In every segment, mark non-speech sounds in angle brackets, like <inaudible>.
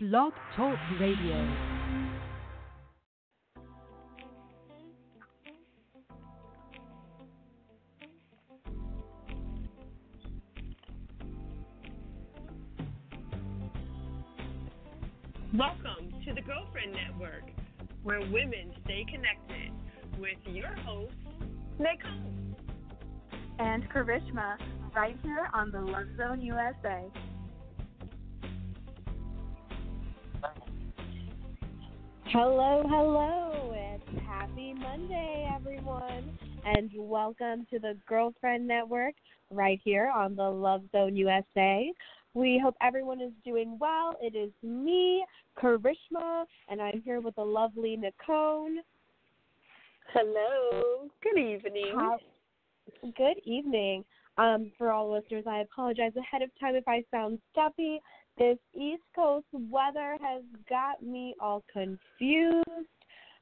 Blog Talk Radio. Welcome to the Girlfriend Network, where women stay connected with your host, Nicole. and Karishma right here on the Love Zone USA. Hello, hello. It's happy Monday, everyone, and welcome to the Girlfriend Network right here on the Love Zone USA. We hope everyone is doing well. It is me, Karishma, and I'm here with the lovely Nicole. Hello. Good evening. How- Good evening. Um, for all listeners, I apologize ahead of time if I sound stuffy. This East Coast weather has got me all confused.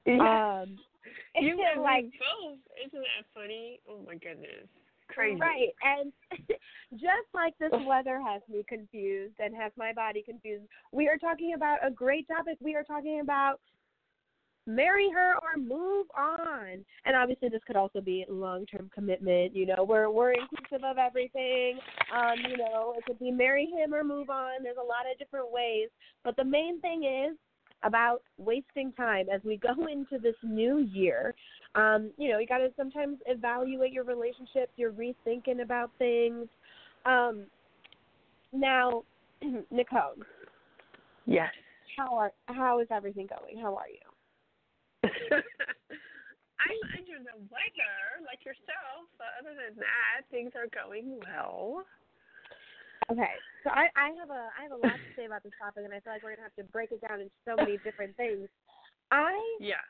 Yeah. Um, <laughs> you and <laughs> like both. Isn't that funny? Oh my goodness. Crazy. Right. And <laughs> just like this weather has me confused and has my body confused, we are talking about a great topic. We are talking about marry her or move on. And obviously this could also be long term commitment, you know, we're we're inclusive of everything. Um, you know, it could be marry him or move on. There's a lot of different ways. But the main thing is about wasting time as we go <laughs> into this new year. Um, you know, you got to sometimes evaluate your relationships. You're rethinking about things. Um, now, <clears throat> Nicole, Yes. how are how is everything going? How are you? <laughs> I'm under the weather like yourself, but other than that, things are going well. Okay, so I, I have a I have a lot to say about this topic, and I feel like we're gonna have to break it down into so many different things. I <laughs> Yeah.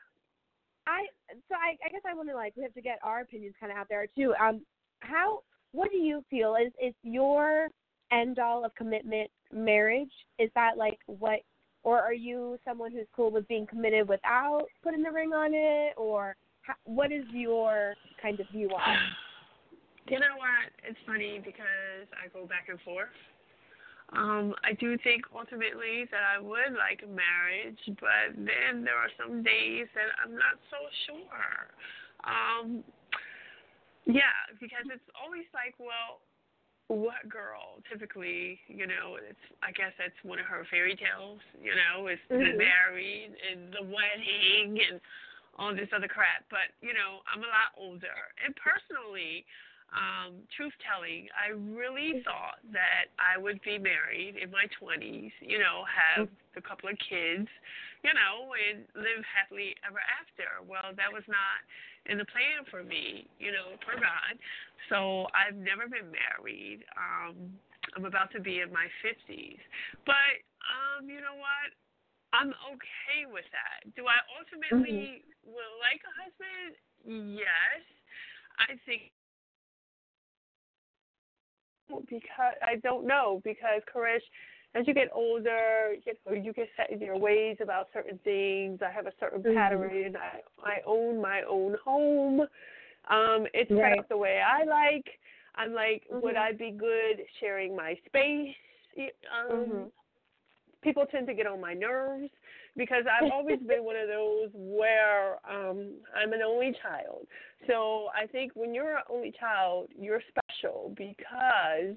I so I, I guess I want to like we have to get our opinions kind of out there too. Um, how what do you feel is is your end all of commitment marriage? Is that like what, or are you someone who's cool with being committed without putting the ring on it, or how, what is your kind of view on? it? <sighs> You know what? It's funny because I go back and forth. Um, I do think ultimately that I would like a marriage, but then there are some days that I'm not so sure. Um, yeah, because it's always like, well, what girl typically, you know, it's I guess that's one of her fairy tales, you know, is the Mhm. married and the wedding and all this other crap. But, you know, I'm a lot older. And personally, um, truth telling, I really thought that I would be married in my 20s, you know, have a couple of kids, you know, and live happily ever after. Well, that was not in the plan for me, you know, for God. So I've never been married. Um, I'm about to be in my 50s. But, um, you know what? I'm okay with that. Do I ultimately will like a husband? Yes. I think because I don't know because Karish, as you get older, you know, you get set in your ways about certain things. I have a certain Mhm. pattern. I I own my own home. Um, it's set Right. up the way I like. I'm like, would Mhm. I be good sharing my space? Um, Mhm. people tend to get on my nerves because I've always been one of those where um I'm an only child. So I think when you're an only child, you're special because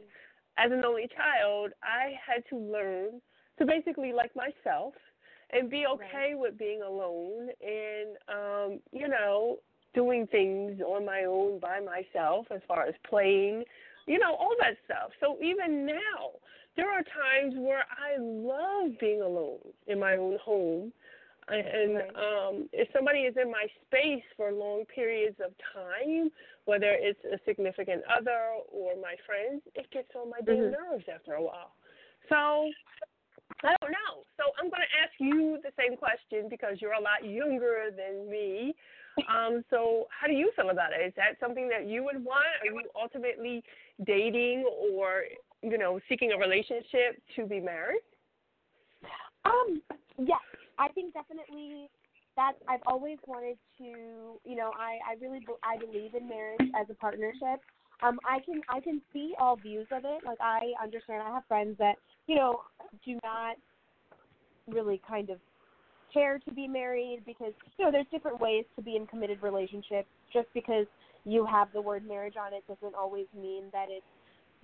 as an only child, I had to learn to basically like myself and be okay with being alone and um you know doing things on my own by myself as far as playing, you know, all that stuff. So even now, there are times where I love being alone in my own home. And Right. um if somebody is in my space for long periods of time, whether it's a significant other or my friends, it gets on my damn Mhm. nerves after a while. So I don't know. So I'm going to ask you the same question because you're a lot younger than me. Um, so how do you feel about it? Is that something that you would want? Are you ultimately dating or you know seeking a relationship to be married? Um, yes, I think definitely that I've always wanted to, you know, I I really I believe in marriage as a partnership. Um, I can I can see all views of it. Like I understand. I have friends that you know do not really kind of care to be married because you know there's different ways to be in committed relationships. Just because you have the word marriage on it doesn't always mean that it's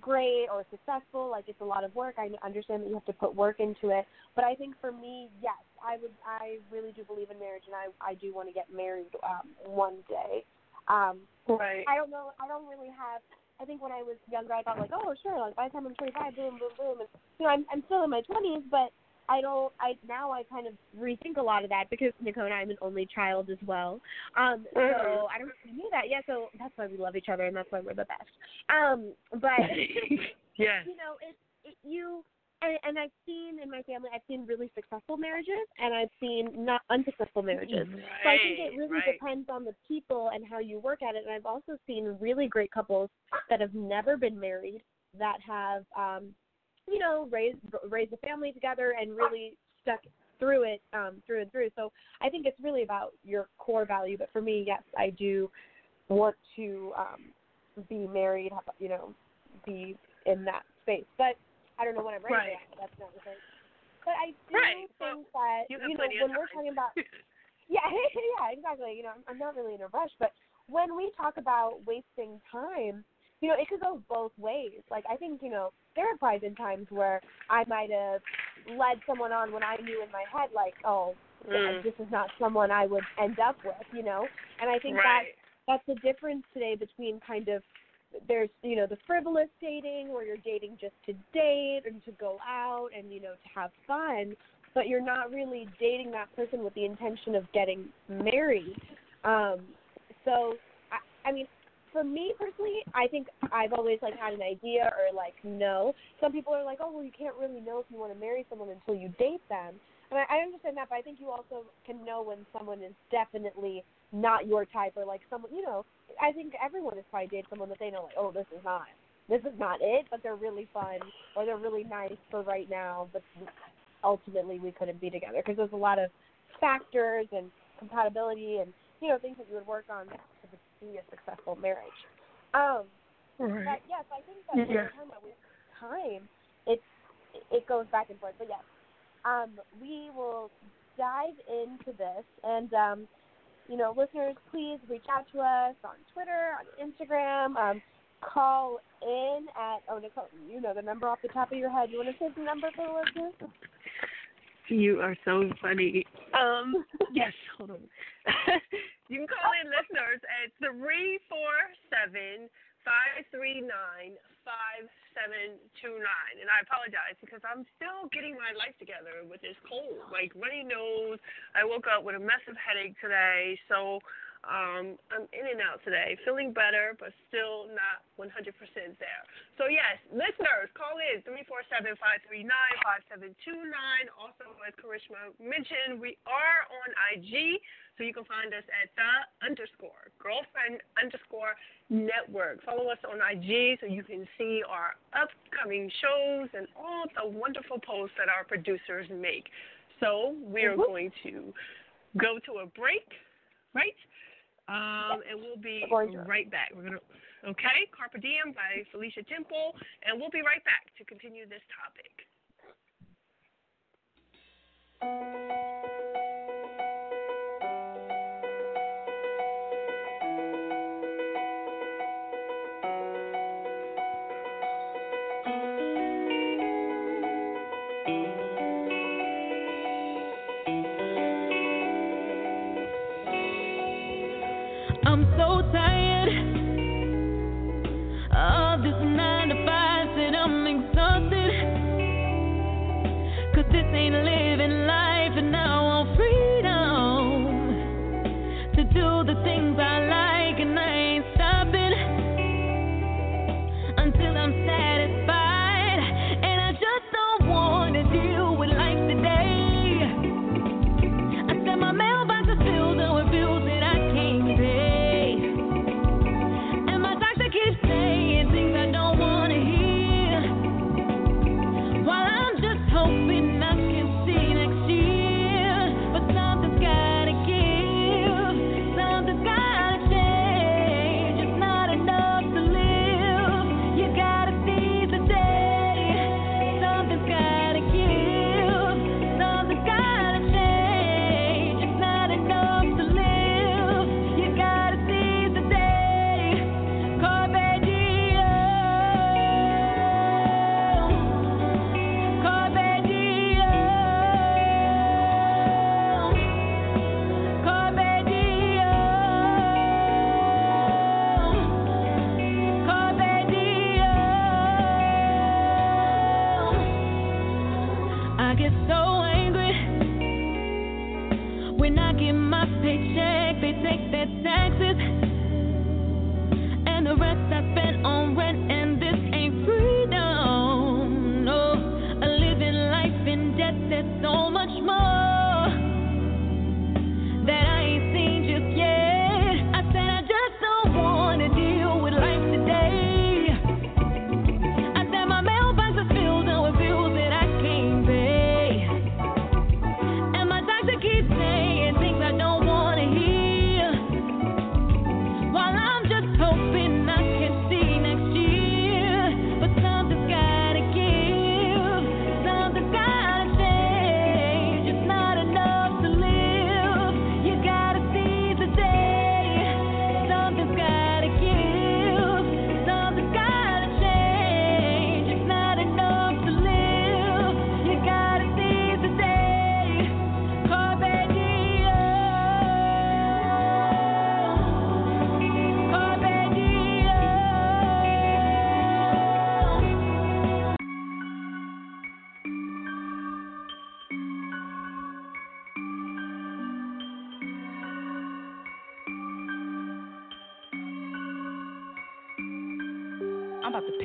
great or successful. Like it's a lot of work. I understand that you have to put work into it, but I think for me, yes, I would. I really do believe in marriage, and I I do want to get married um, one day. Um, right. I don't know. I don't really have. I think when I was younger, I thought like, oh sure, like by the time I'm 25, boom, boom, boom, and you know, I'm I'm still in my 20s, but I don't. I now I kind of rethink a lot of that because Nicole and I am an only child as well. Um, so Mhm. I don't really knew that. Yeah, so that's why we love each other and that's why we're the best. Um, but <laughs> yeah, <laughs> you know, it, it you and, and I've seen in my family, I've seen really successful marriages and I've seen not unsuccessful marriages. So I think it really right. depends on the people and how you work at it. And I've also seen really great couples that have never been married that have, um, you know, raised raised a family together and really stuck through it um, through and through. So I think it's really about your core value. But for me, yes, I do want to um, be married. You know, be in that space. But I don't know when I'm ready. Right. For that. That's not the thing. But I do Right. Well, think that You have know when we're talking about <laughs> yeah, <laughs> yeah, exactly. You know, I'm, I'm not really in a rush, but when we talk about wasting time, you know, it could go both ways. Like I think, you know, there have probably been times where I might have led someone on when I knew in my head, like, oh, Mm. this is not someone I would end up with, you know. And I think that that's the difference today between kind of there's you know the frivolous dating where you're dating just to date and to go out and you know to have fun but you're not really dating that person with the intention of getting married. Um so i i mean for me personally i think i've always like had an idea or like no. Some people are like oh well you can't really know if you want to marry someone until you date them. And I, I understand that but i think you also can know when someone is definitely not your type or like someone you know I think everyone has probably dated someone that they know like, oh, this is not this is not it, but they're really fun or they're really nice for right now, but ultimately we couldn't be together because there's a lot of factors and compatibility and you know things that you would work on to be a successful marriage. Um, Right. but yes, I think that Yeah. we're talking about with time, it it goes back and forth. But yes, um, we will dive into this, and um, you know, listeners, please reach out to us on Twitter, on Instagram. Um, call in at oh Nicole, you know the number off the top of your head. You want to say the number for the listeners? You are so funny. Um, <laughs> yes, hold on. <laughs> you can call in listeners at three four seven five three nine five seven two nine. And I apologize because I'm still getting my life together with this cold, like runny nose. I woke up with a massive headache today, so um, I'm in and out today, feeling better, but still not 100% there. So yes, listeners, call in three four seven five three nine five seven two nine. Also, as Karishma mentioned, we are on IG, so you can find us at the underscore girlfriend underscore network. Follow us on IG so you can see our upcoming shows and all the wonderful posts that our producers make. So we are Mhm. going to go to a break, right? Um, and we'll be right back. We're gonna okay, Carpe Diem by Felicia Temple, and we'll be right back to continue this topic.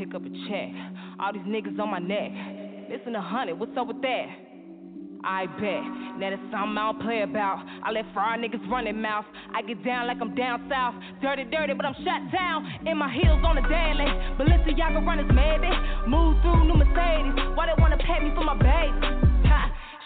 Pick up a check. All these niggas on my neck. Listen to honey, what's up with that? I bet. Now that's something I don't play about. I let fraud niggas run their mouth. I get down like I'm down south. Dirty, dirty, but I'm shut down. In my heels on the daily. Balenciaga runners, maybe. Move through new Mercedes. Why they wanna pay me for my baby?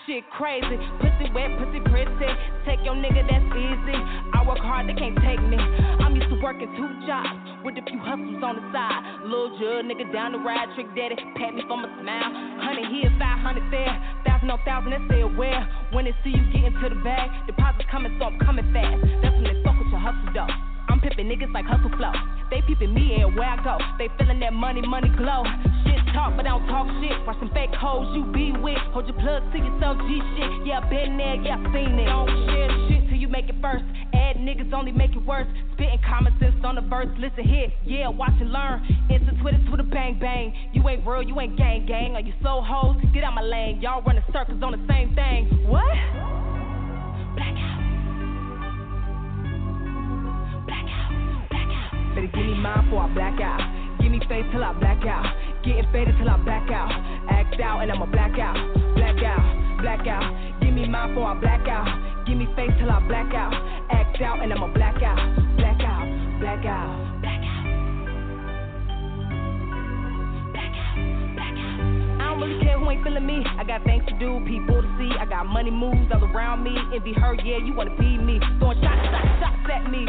Shit crazy, pussy wet, pussy pretty. Take your nigga, that's easy. I work hard, they can't take me. I'm used to working two jobs with a few hustles on the side. Lil' Jud, nigga down the ride, trick daddy, pat me for my smile. Hundred here, five hundred there, thousand on thousand, that's their where. When they see you get into the bag, deposits coming, so I'm coming fast. That's when they fuck with your hustle though. I'm pimping niggas like hustle flow. They peeping me everywhere I go. They feeling that money, money glow. Talk, but I don't talk shit. Watch some fake hoes you be with. Hold your plug to yourself, G shit. Yeah, been there, yeah, seen it. Don't share shit till you make it first. Add niggas only make it worse. Spitting common sense on the verse. Listen here, yeah, watch and learn. Instant Twitter, Twitter, bang, bang. You ain't real, you ain't gang, gang. Are you so hoes? Get out my lane. Y'all running circles on the same thing. What? Blackout. Blackout. Blackout. Better give me mine before I black out. Give me face till I black out. Getting faded till I black out. Act out and I'ma black out. Black out. Black out. Give me mine before I black out. Give me face till I black out. Act out and I'ma black out. Black out. Black out. Black out. Black out. Black out. I don't really care who ain't feeling me. I got things to do, people to see. I got money moves all around me. Envy her, yeah, you wanna be me. Throwing shots, shots, shots at me.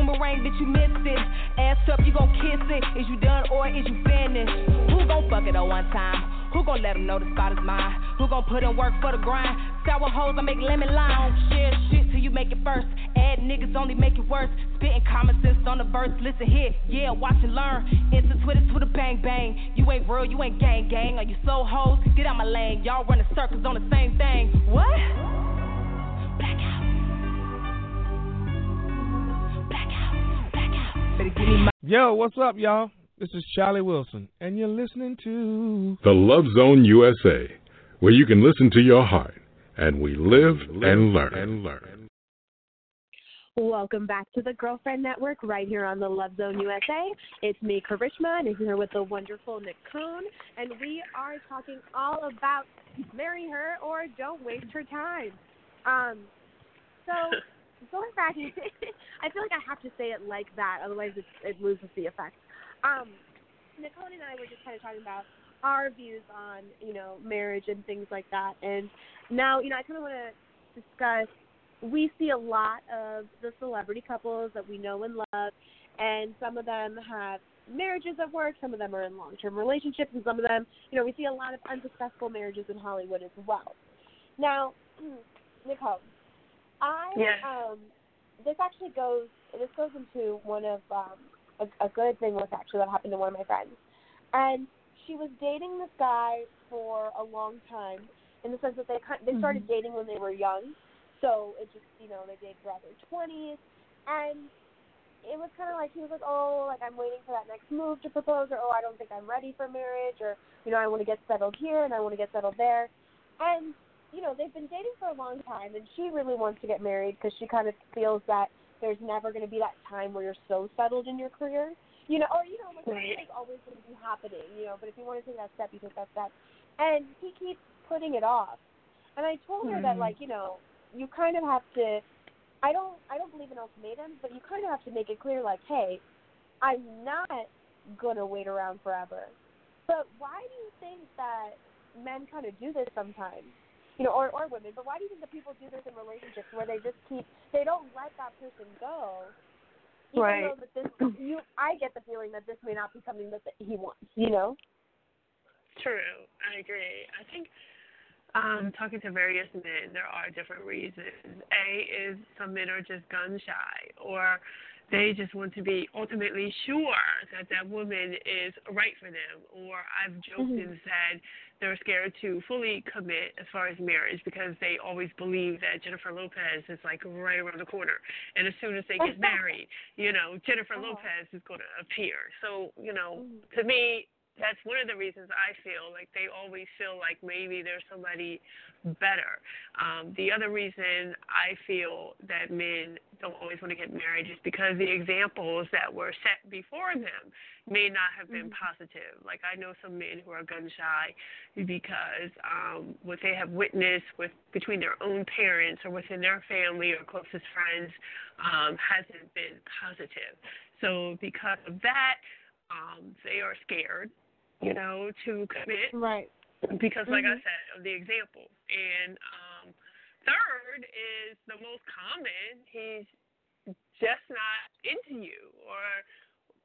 Boomerang, bitch, you missed it. Ass up, you gon' kiss it. Is you done or is you finished? Who gon' fuck it at one time? Who gon' let them know the spot is mine? Who gon' put in work for the grind? Sour hoes, I make lemon lime. Share shit till you make it first. Add niggas only make it worse. Spitting common sense on the verse. Listen here, yeah, watch and learn. Instant Twitter, Twitter, bang, bang. You ain't real, you ain't gang, gang. Are you so hoes? Get out my lane. Y'all running circles on the same thing. What? Blackout. Yo, what's up, y'all? This is Charlie Wilson, and you're listening to The Love Zone USA, where you can listen to your heart, and we live, and learn. and learn. Welcome back to the Girlfriend Network right here on the Love Zone USA. It's me, Karishma, and I'm here with the wonderful Nick Coon, and we are talking all about marry her or don't waste her time. Um, so going back, <laughs> I feel like I have to say it like that, otherwise it, it loses the effect. Um, Nicole and I were just kind of talking about our views on, you know, marriage and things like that, and now, you know, I kind of want to discuss we see a lot of the celebrity couples that we know and love, and some of them have marriages at work, some of them are in long term relationships, and some of them, you know, we see a lot of unsuccessful marriages in Hollywood as well. Now, <clears throat> Nicole, I Yes. um this actually goes this goes into one of um a, a good thing was actually that happened to one of my friends. And she was dating this guy for a long time in the sense that they kind they started dating when they were young. So it just, you know, they dated throughout their 20s. And it was kind of like, he was like, oh, like I'm waiting for that next move to propose, or oh, I don't think I'm ready for marriage, or, you know, I want to get settled here and I want to get settled there. And you know, they've been dating for a long time, and she really wants to get married because she kind of feels that there's never going to be that time where you're so settled in your career. You know, or you know, like Right. is always going to be happening. You know, but if you want to take that step, you take that step. And he keeps putting it off. And I told her that, Mhm. like, you know, you kind of have to. I don't. I don't believe in ultimatums, but you kind of have to make it clear, like, hey, I'm not gonna wait around forever. But why do you think that men kind of do this sometimes? You know, or or women. But why do you think that people do this in relationships where they just keep they don't let that person go? Even Right. though that this you I get the feeling that this may not be something that he wants, you know? True, I agree. I think um, talking to various men, there are different reasons. A is some men are just gun shy, or they just want to be ultimately sure that that woman is right for them. Or I've joked Mhm. and said they're scared to fully commit as far as marriage because they always believe that Jennifer Lopez is like right around the corner, and as soon as they get <laughs> married, you know Jennifer Uh-huh. Lopez is going to appear. So you know, Mhm. to me, that's one of the reasons I feel like they always feel like maybe there's somebody better. Um, the other reason I feel that men don't always want to get married is because the examples that were set before them may not have been Mhm. positive. Like I know some men who are gun shy because um, what they have witnessed with between their own parents or within their family or closest friends um, hasn't been positive. So because of that, um, they are scared, you know, to commit Right. because, like I Mhm. said, of the example. And um, third is the most common. He's just not into you, or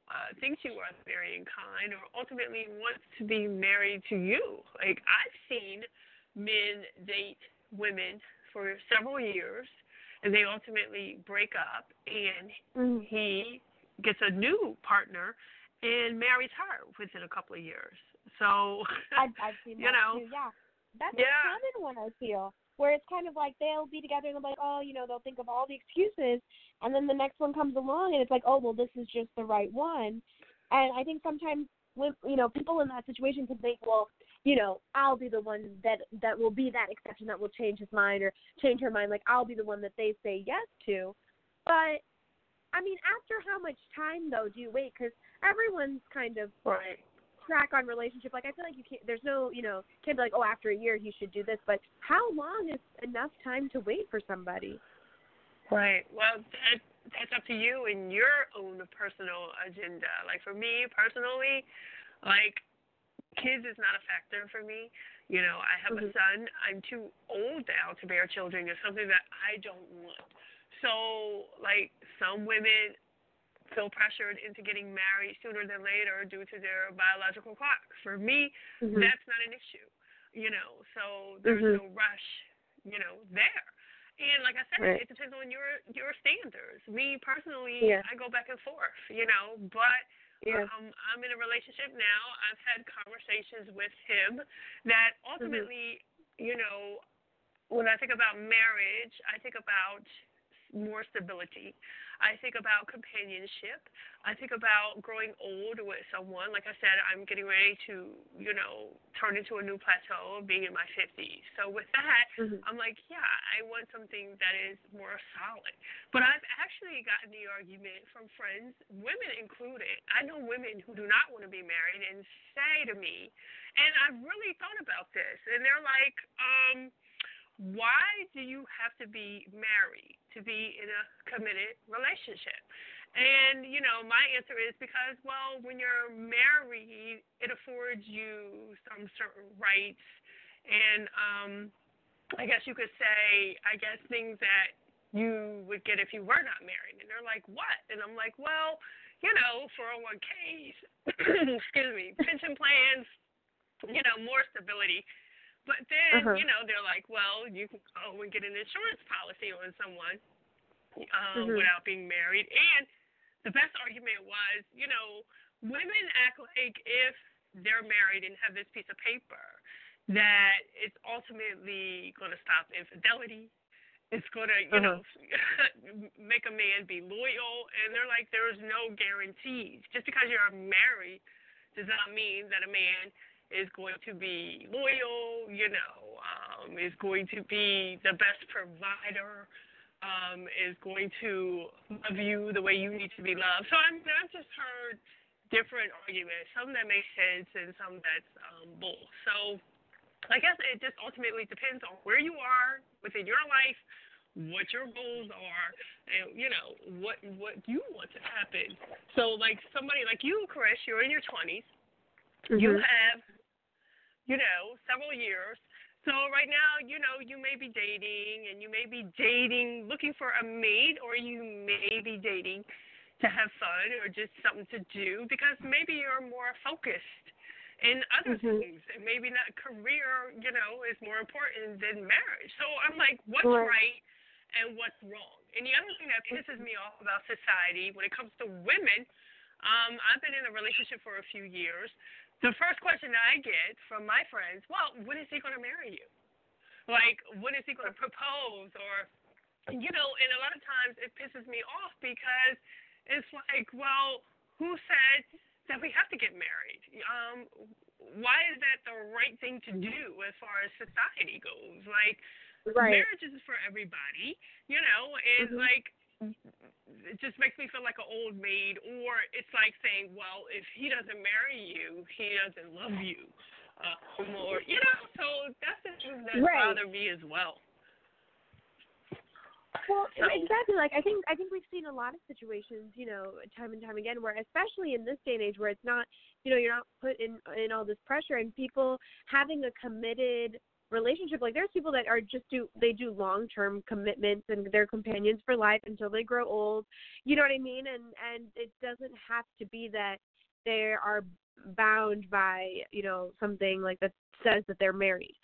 uh, thinks you are very unkind or ultimately wants to be married to you. Like I've seen men date women for several years, and they ultimately break up, and Mhm. he gets a new partner and marries her within a couple of years. So I've I've <laughs> seen You that know. too. Yeah, that's Yeah. a common one. I feel where it's kind of like they'll be together and they'll be like, oh, you know, they'll think of all the excuses, and then the next one comes along and it's like, oh, well, this is just the right one. And I think sometimes when you know people in that situation can think, well, you know, I'll be the one that that will be that exception that will change his mind or change her mind. Like I'll be the one that they say yes to. But I mean, after how much time though do you wait? Because everyone's kind of right. track on relationship. Like I feel like you can't. There's no, you know, can't be like, oh, after a year he should do this. But how long is enough time to wait for somebody? Right. Well, that, that's up to you and your own personal agenda. Like for me personally, like kids is not a factor for me. You know, I have a Mhm. son. I'm too old now to bear children. It's something that I don't want. So, like some women feel pressured into getting married sooner than later due to their biological clock. For me, Mm-hmm. that's not an issue. You know, so there's Mhm. no rush, you know, there. And like I said, Right. it depends on your your standards. Me personally, Yeah. I go back and forth, you know, but Yeah. um, I'm in a relationship now. I've had conversations with him that ultimately, you know, when I think about marriage, I think about more stability. I think about companionship. I think about growing old with someone. Like I said, I'm getting ready to, you know, turn into a new plateau of being in my 50s. So with that, Mhm. I'm like, yeah, I want something that is more solid. But I've actually gotten the argument from friends, women included. I know women who do not want to be married and say to me, and I've really thought about this, and they're like, um, why do you have to be married to be in a committed relationship? And, you know, my answer is because, well, when you're married, it affords you some certain rights and, um, I guess you could say, I guess things that you would get if you were not married. And they're like, what? And I'm like, well, you know, 401ks, <clears throat> excuse me, pension plans, you know, more stability. But then, Uh-huh. you know, they're like, well, you can go and get an insurance policy on someone uh, Mhm. without being married. And the best argument was, you know, women act like if they're married and have this piece of paper that it's ultimately going to stop infidelity. It's going to, you know, <laughs> make a man be loyal. And they're like, there's no guarantees. Just because you're married does not mean that a man is going to be loyal, you know, um, is going to be the best provider, um, is going to love you the way you need to be loved. So I'm, I've just heard different arguments, some that make sense and some that's um, bull. So I guess it just ultimately depends on where you are within your life, what your goals are, and you know what what you want to happen. So like somebody like you, Chris, you're in your 20s. Mm-hmm. You have, you know, several years. So right now, you know, you may be dating, and you may be dating, looking for a mate, or you may be dating to have fun or just something to do because maybe you're more focused in other Mhm. things and maybe not career you know is more important than marriage so i'm like what's Right. right and what's wrong and the other thing that pisses me off about society when it comes to women um i've been in a relationship for a few years the first question i get from my friends well when is he going to marry you like when is he going to propose or you know and a lot of times it pisses me off because it's like well who said that we have to get married. Um, why is that the right thing to do as far as society goes? Like, Right. marriage is for everybody, you know, and Mhm. like, it just makes me feel like an old maid, or it's like saying, well, if he doesn't marry you, he doesn't love you. Um, or, you know, so that's the things that Right. bother me as well. Well, So- exactly. Like I think I think we've seen a lot of situations, you know, time and time again, where especially in this day and age, where it's not, you know, you're not put in in all this pressure, and people having a committed relationship. Like there's people that are just do they do long term commitments and they're companions for life until they grow old. You know what I mean? And and it doesn't have to be that they are bound by you know something like that says that they're married.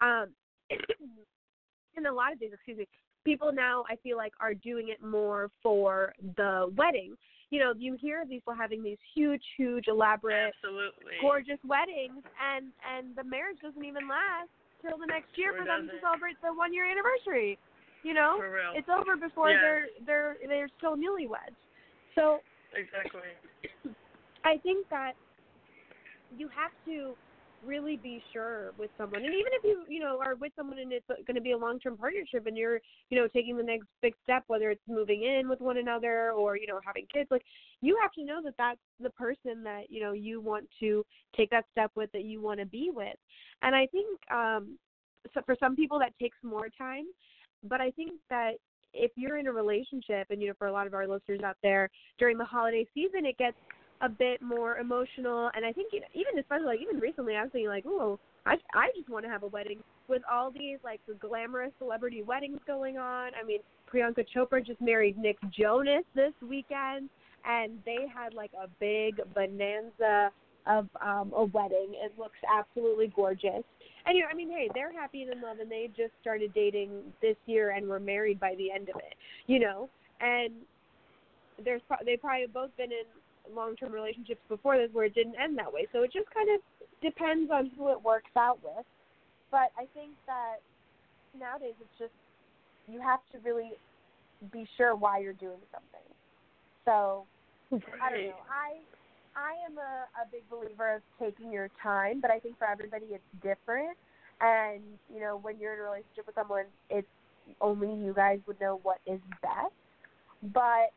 Um, <clears throat> in a lot of days, excuse me, people now I feel like are doing it more for the wedding. You know, you hear people having these huge, huge, elaborate, Absolutely. gorgeous weddings, and and the marriage doesn't even last till the next year Sure for them to celebrate the one year anniversary. You know, For real. it's over before Yes. they're they're they're still newlyweds. So exactly. I think that you have to really be sure with someone, and even if you you know are with someone and it's going to be a long term partnership, and you're you know taking the next big step, whether it's moving in with one another or you know having kids, like you have to know that that's the person that you know you want to take that step with, that you want to be with, and I think um, so for some people that takes more time, but I think that if you're in a relationship, and you know for a lot of our listeners out there during the holiday season, it gets a bit more emotional and I think you know, even especially like even recently I was thinking like, oh, I I just want to have a wedding with all these like the glamorous celebrity weddings going on. I mean, Priyanka Chopra just married Nick Jonas this weekend and they had like a big bonanza of um a wedding. It looks absolutely gorgeous. And you know, I mean, hey, they're happy and in love and they just started dating this year and were married by the end of it, you know. And there's pro- they probably have both been in long-term relationships before this where it didn't end that way. So it just kind of depends on who it works out with. But I think that nowadays it's just you have to really be sure why you're doing something. So I don't know. I I am a, a big believer of taking your time, but I think for everybody it's different. And you know, when you're in a relationship with someone, it's only you guys would know what is best. But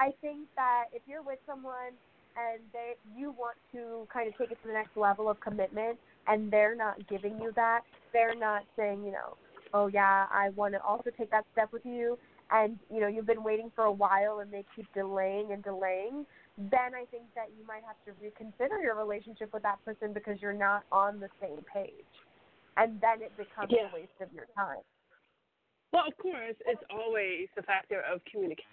I think that if you're with someone and they you want to kind of take it to the next level of commitment and they're not giving you that, they're not saying, you know, oh yeah, I want to also take that step with you and you know, you've been waiting for a while and they keep delaying and delaying, then I think that you might have to reconsider your relationship with that person because you're not on the same page. And then it becomes Yeah. a waste of your time. Well, of course, it's always the factor of communication.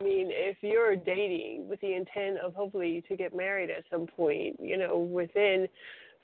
I mean, if you're dating with the intent of hopefully to get married at some point, you know, within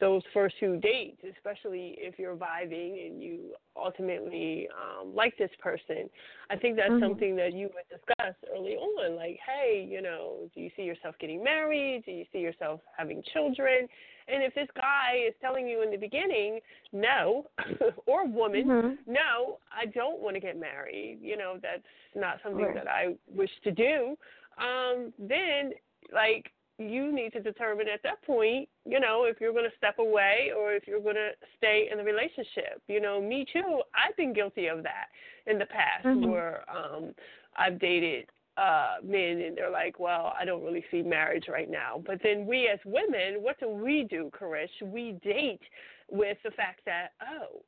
those first few dates, especially if you're vibing and you ultimately um, like this person, I think that's Mhm. something that you would discuss early on. Like, hey, you know, do you see yourself getting married? Do you see yourself having children? And if this guy is telling you in the beginning, no, <laughs> or woman, Mm-hmm. no, I don't want to get married. You know, that's not something Right. that I wish to do. Um, then, like, you need to determine at that point you know, if you're going to step away or if you're going to stay in the relationship. You know, me too. I've been guilty of that in the past Mhm. where um I've dated uh men and they're like, Well, I don't really see marriage right now. But then we as women, what do we do, Karish? We date with the fact that, oh,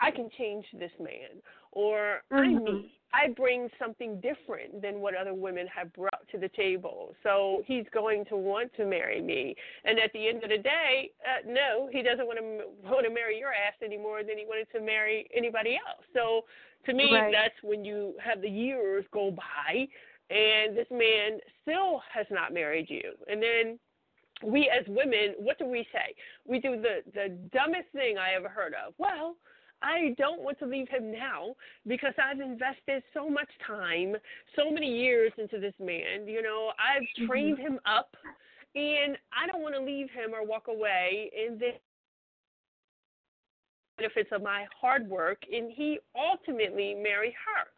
I can change this man or I'm Mhm. me. I bring something different than what other women have brought to the table. So he's going to want to marry me. And at the end of the day, uh, no, he doesn't want to want to marry your ass anymore than he wanted to marry anybody else. So to me, Right. that's when you have the years go by and this man still has not married you. And then we as women, what do we say? We do the the dumbest thing I ever heard of. Well, I don't want to leave him now because I've invested so much time, so many years into this man. You know, I've trained him up, and I don't want to leave him or walk away. And then benefits of my hard work, and he ultimately marry her.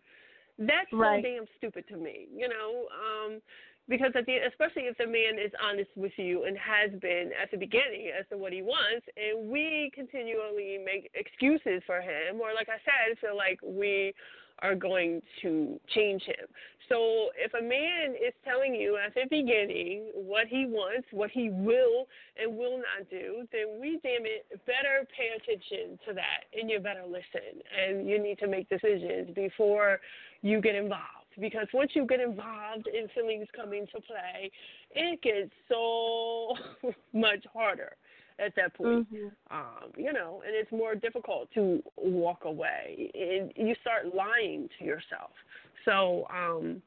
That's Right. so damn stupid to me. You know, um, because at the especially if the man is honest with you and has been at the beginning as to what he wants, and we continually make excuses for him, or like I said, feel like we are going to change him. So if a man is telling you at the beginning what he wants, what he will and will not do, then we damn it better pay attention to that and you better listen and you need to make decisions before you get involved. Because once you get involved and feelings come into play, it gets so <laughs> much harder at that point Mhm. um, you know, and it's more difficult to walk away. And you start lying to yourself. So, um,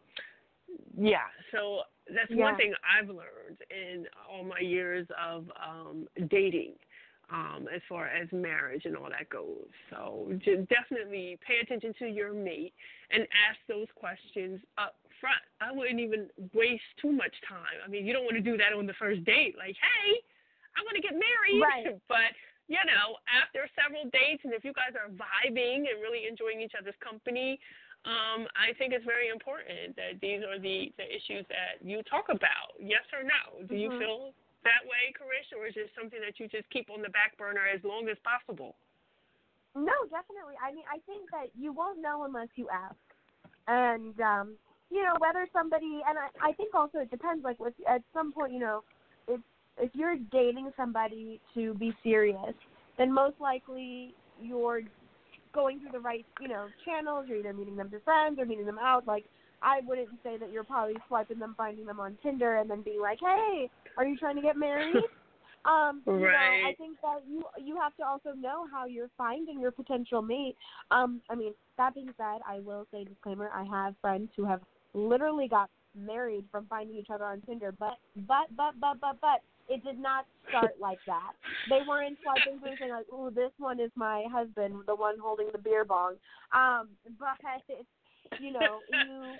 yeah, so that's Yeah. one thing I've learned in all my years of um, dating. Um, as far as marriage and all that goes. So just definitely pay attention to your mate and ask those questions up front. I wouldn't even waste too much time. I mean, you don't want to do that on the first date. Like, hey, I want to get married. Right. <laughs> but, you know, after several dates and if you guys are vibing and really enjoying each other's company, um, I think it's very important that these are the, the issues that you talk about. Yes or no? Do you Mhm. feel that way, Karish, or is it something that you just keep on the back burner as long as possible? No, definitely. I mean, I think that you won't know unless you ask. And um, you know, whether somebody and I, I think also it depends like with at some point, you know, if if you're dating somebody to be serious, then most likely you're going through the right, you know, channels, you're either meeting them as friends or meeting them out. Like I wouldn't say that you're probably swiping them, finding them on Tinder and then being like, Hey, are you trying to get married? <laughs> Um, you know, I think that you you have to also know how you're finding your potential mate. Um, I mean, that being said, I will say disclaimer: I have friends who have literally got married from finding each other on Tinder, but but but but but but it did not start <laughs> like that. They weren't swiping through saying like, "Oh, this one is my husband, the one holding the beer bong." Um, but <laughs> you know, you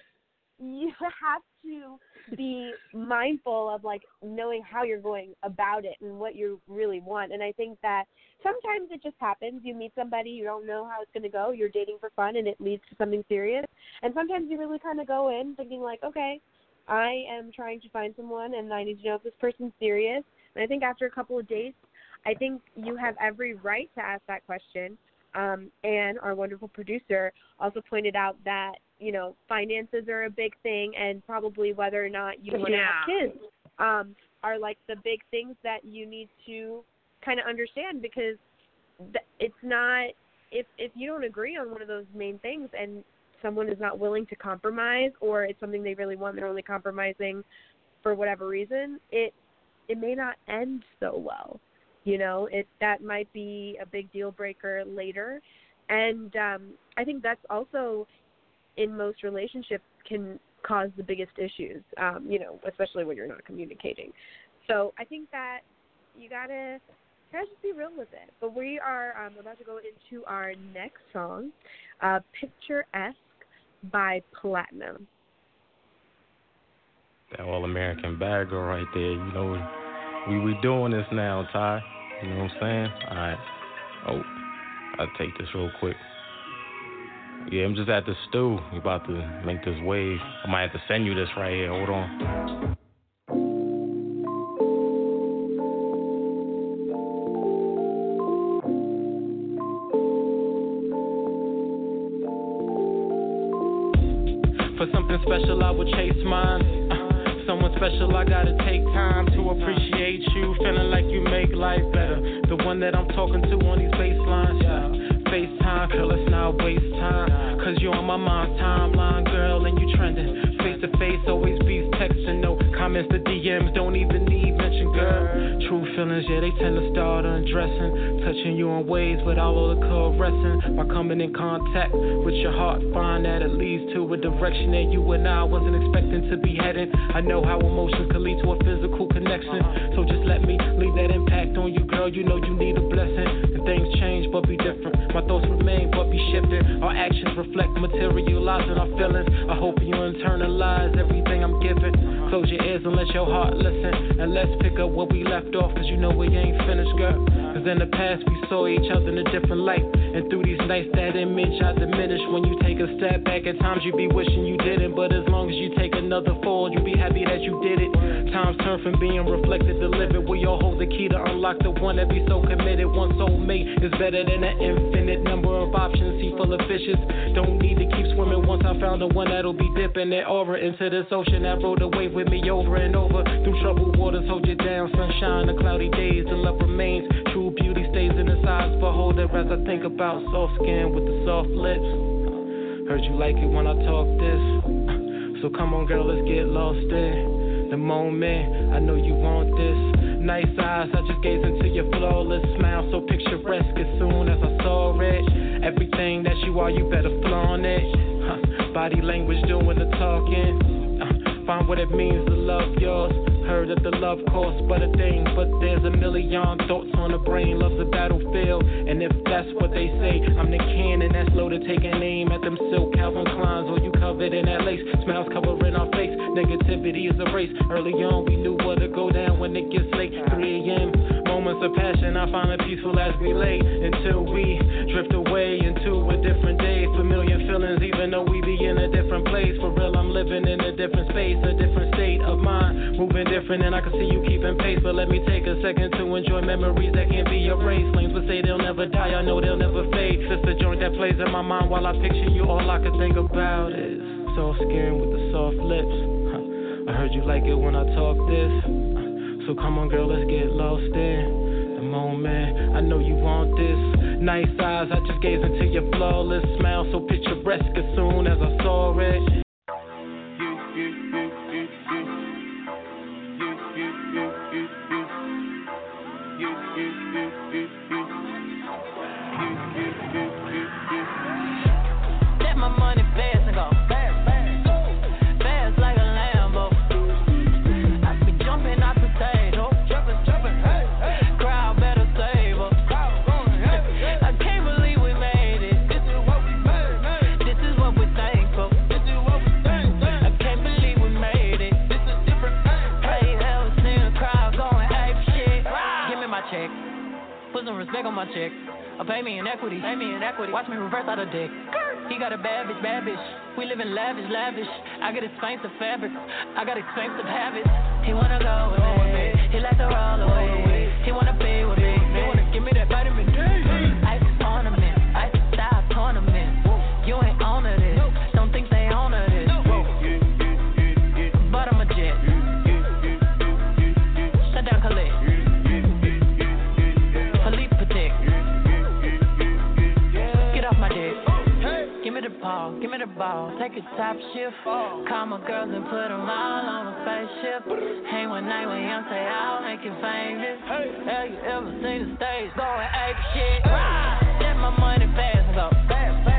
you <laughs> have to be mindful of like knowing how you're going about it and what you really want. And I think that sometimes it just happens. You meet somebody, you don't know how it's going to go. You're dating for fun, and it leads to something serious. And sometimes you really kind of go in thinking like, okay, I am trying to find someone, and I need to know if this person's serious. And I think after a couple of dates, I think you have every right to ask that question. Um, and our wonderful producer also pointed out that you know finances are a big thing, and probably whether or not you want to have kids um, are like the big things that you need to kind of understand because th- it's not if if you don't agree on one of those main things and someone is not willing to compromise or it's something they really want they're only compromising for whatever reason it it may not end so well you know? It that might be a big deal breaker later. And um i think that's also in most relationships can cause the biggest issues um you know especially when you're not communicating so i think that you gotta gotta just be real with it but we are um about to go into our next song uh picturesque by platinum That all American bad girl right there. You know, we we doing this now, Ty. You know what I'm saying? All right. Oh, I'll take this real quick. Yeah, I'm just at the stew. You about to make this wave. I might have to send you this right here. Hold on. For something special, I would chase mine. Uh, someone special, I gotta take time to appreciate you. Feeling like you make life better. The one that I'm talking to on these baselines. Yeah. FaceTime, girl, let's not waste time. Cause you're on my mind's timeline, girl, and you trending. Face to face, always be texting, no comments, the DMs don't even need mention, girl. True feelings, yeah, they tend to start undressing. Touching you in ways without all the caressing. By coming in contact with your heart, find that it leads to a direction that you and I wasn't expecting to be heading. I know how emotions can lead to a physical connection. So just let me leave that impact on you, girl. You know you our feelings. I hope you internalize everything I'm giving. Close your ears and let your heart listen. And let's pick up where we left off, cause you know we ain't finished, girl. Cause in the past we saw each other in a different light. And through these nights, that image I diminish. When you take a step back, at times you be wishing you didn't. But as long as you take another fall, you be happy that you did it. Times turn from being reflected to living. We all hold the key to unlock the one that be so committed. One soulmate is better than an infinite number of options. Sea full of fishes. Don't need to keep swimming once I found the one that'll be dipping their aura into this ocean that rode the wave with me over and over. Through troubled waters, hold you down. Sunshine, the cloudy days, the love remains. True beauty stays in the eyes, beholder as I think about soft skin with the soft lips. Heard you like it when I talk this. So come on, girl, let's get lost in the moment. I know you want this. Nice eyes, I just gaze into your flawless smile, so picturesque. As soon as I saw it, everything that you are, you better flaunt it. Body language doing the talking. Find what it means to love yours. Heard that the love costs but a thing, but there's a million thoughts on the brain. Love's a battlefield, and if that's what they say, I'm the cannon that's loaded, taking aim at them silk Calvin Kleins. Or you covered in that lace, smiles covering our face. Negativity is a race. Early on, we knew what to go down when it gets late. 3 a.m. Moments of passion, I find it peaceful as we lay until we drift away into a different day. Familiar feelings, even though we be in a different place. For real, I'm living in a different space, a different state of mind, moving different, and I can see you keeping pace. But let me take a second to enjoy memories that can't be erased. Lanes would say they'll never die, I know they'll never fade. It's the joint that plays in my mind while I picture you. All I can think about is soft skin with the soft lips. I heard you like it when I talk this. So come on, girl, let's get lost in the moment. I know you want this. Nice eyes, I just gaze into your flawless smile, so picturesque as soon as I saw it. 40. Watch me reverse out of dick. He got a bad bitch, bad bitch. We live in lavish, lavish. I got expensive fabrics. I got expensive habits. He wanna go with me. He likes to roll away. Ball, give me the ball. Take a top shift. Call my girls and put them all on a spaceship. Hang one night with him, say I'll make you famous. Have you ever seen the stage going ape shit? Let my money fast go fast. Fast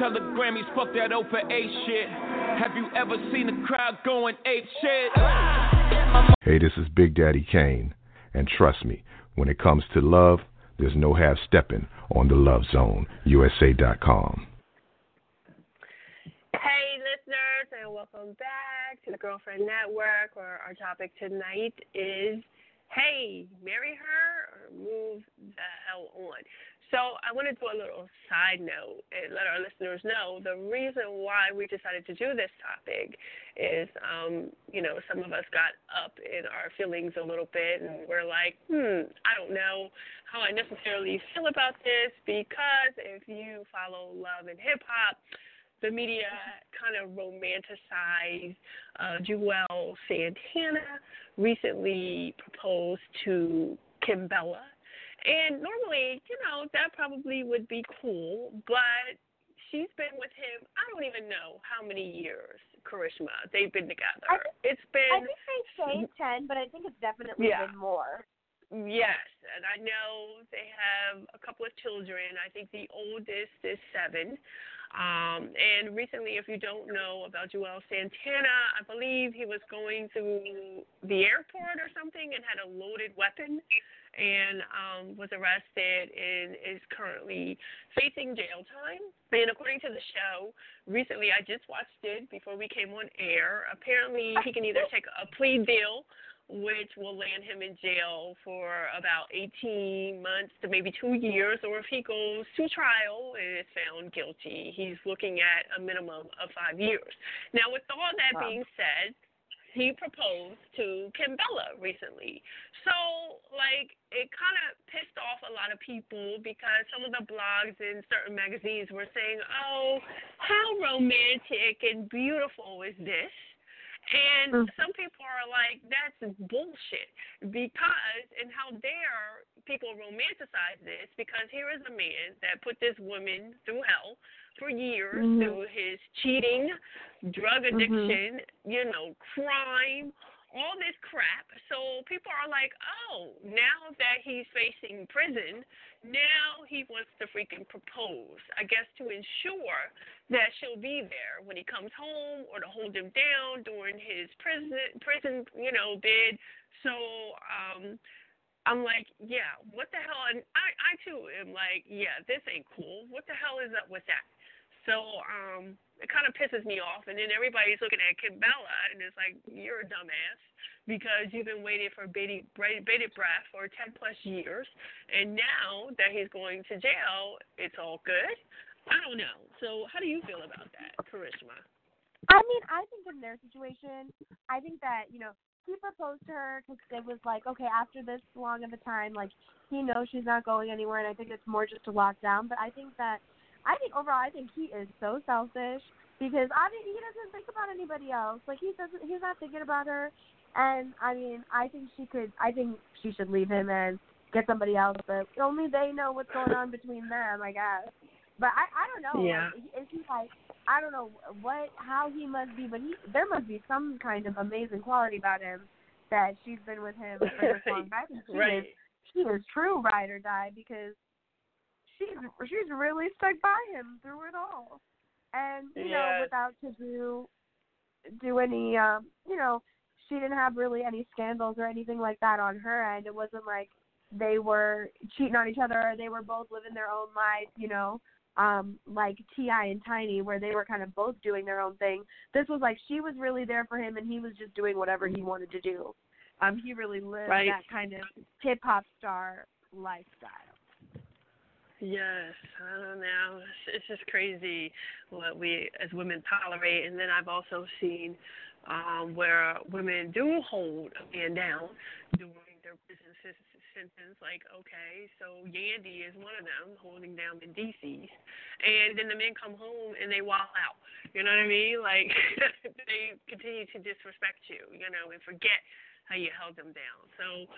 Tell the Grammys, fuck that O for A shit. Have you ever seen a crowd going ape shit? Hey, this is Big Daddy Kane, and trust me, when it comes to love, there's no half stepping on the Love Zone, USA.com. Hey, listeners, and welcome back to the Girlfriend Network, where our topic tonight is hey, marry her or move the hell on. So I want to do a little side note and let our listeners know the reason why we decided to do this topic is, um, you know, some of us got up in our feelings a little bit and we're like, hmm, I don't know how I necessarily feel about this because if you follow love and hip hop, the media kind of romanticized uh, Juelz Santana recently proposed to Kimbella and normally, you know, that probably would be cool, but she's been with him, I don't even know how many years, Karishma. They've been together. I, it's been. I think they say 10, but I think it's definitely Yeah. been more. Yes, and I know they have a couple of children. I think the oldest is seven. Um, and recently, if you don't know about Juelz Santana, I believe he was going through the airport or something and had a loaded weapon and um, was arrested and is currently facing jail time. And according to the show, recently I just watched it before we came on air. Apparently, he can either take a plea deal which will land him in jail for about 18 months to maybe two years, or if he goes to trial and is found guilty, he's looking at a minimum of five years. Now, with all that Wow. being said, he proposed to Kimbella recently. So, like, it kind of pissed off a lot of people because some of the blogs in certain magazines were saying, oh, how romantic and beautiful is this? And mm. some people are like, that's bullshit. Because, and how dare people romanticize this? Because here is a man that put this woman through hell for years Mhm. through his cheating, drug Mhm. addiction, you know, crime, all this crap. So people are like, oh, now that he's facing prison, now he wants to freaking propose. I guess to ensure that she'll be there when he comes home or to hold him down during his prison prison, you know, bid. So um I'm like, yeah, what the hell? And I, I too am like, yeah, this ain't cool. What the hell is up with that? So um, it kind of pisses me off. And then everybody's looking at Kimbella, and it's like, you're a dumbass because you've been waiting for bated, bated breath for 10 plus years. And now that he's going to jail, it's all good. I don't know. So how do you feel about that, Karishma? I mean, I think in their situation, I think that you know he proposed to her because it was like, okay, after this long of a time, like he knows she's not going anywhere, and I think it's more just to lock down. But I think that, I think overall, I think he is so selfish because I mean, he doesn't think about anybody else. Like he doesn't, he's not thinking about her. And I mean, I think she could. I think she should leave him and get somebody else. But only they know what's going on between them, I guess. But I, I don't know. Yeah. Like, is he like? I don't know what how he must be, but he there must be some kind of amazing quality about him that she's been with him for this <laughs> long. I think she Right. is she is true ride or die because she's she's really stuck by him through it all, and you know without to do do any um you know she didn't have really any scandals or anything like that on her end. It wasn't like they were cheating on each other or they were both living their own life, you know, um, like T.I. and Tiny, where they were kind of both doing their own thing. This was like she was really there for him, and he was just doing whatever he wanted to do. Um, he really lived Right. that kind of hip hop star lifestyle. Yes, I don't know. It's, it's just crazy what we as women tolerate. And then I've also seen um, where women do hold a man down during their prison sen- sentence. Like, okay, so Yandy is one of them holding down the DCs, and then the men come home and they wall out. You know what I mean? Like <laughs> they continue to disrespect you. You know, and forget how you held them down. So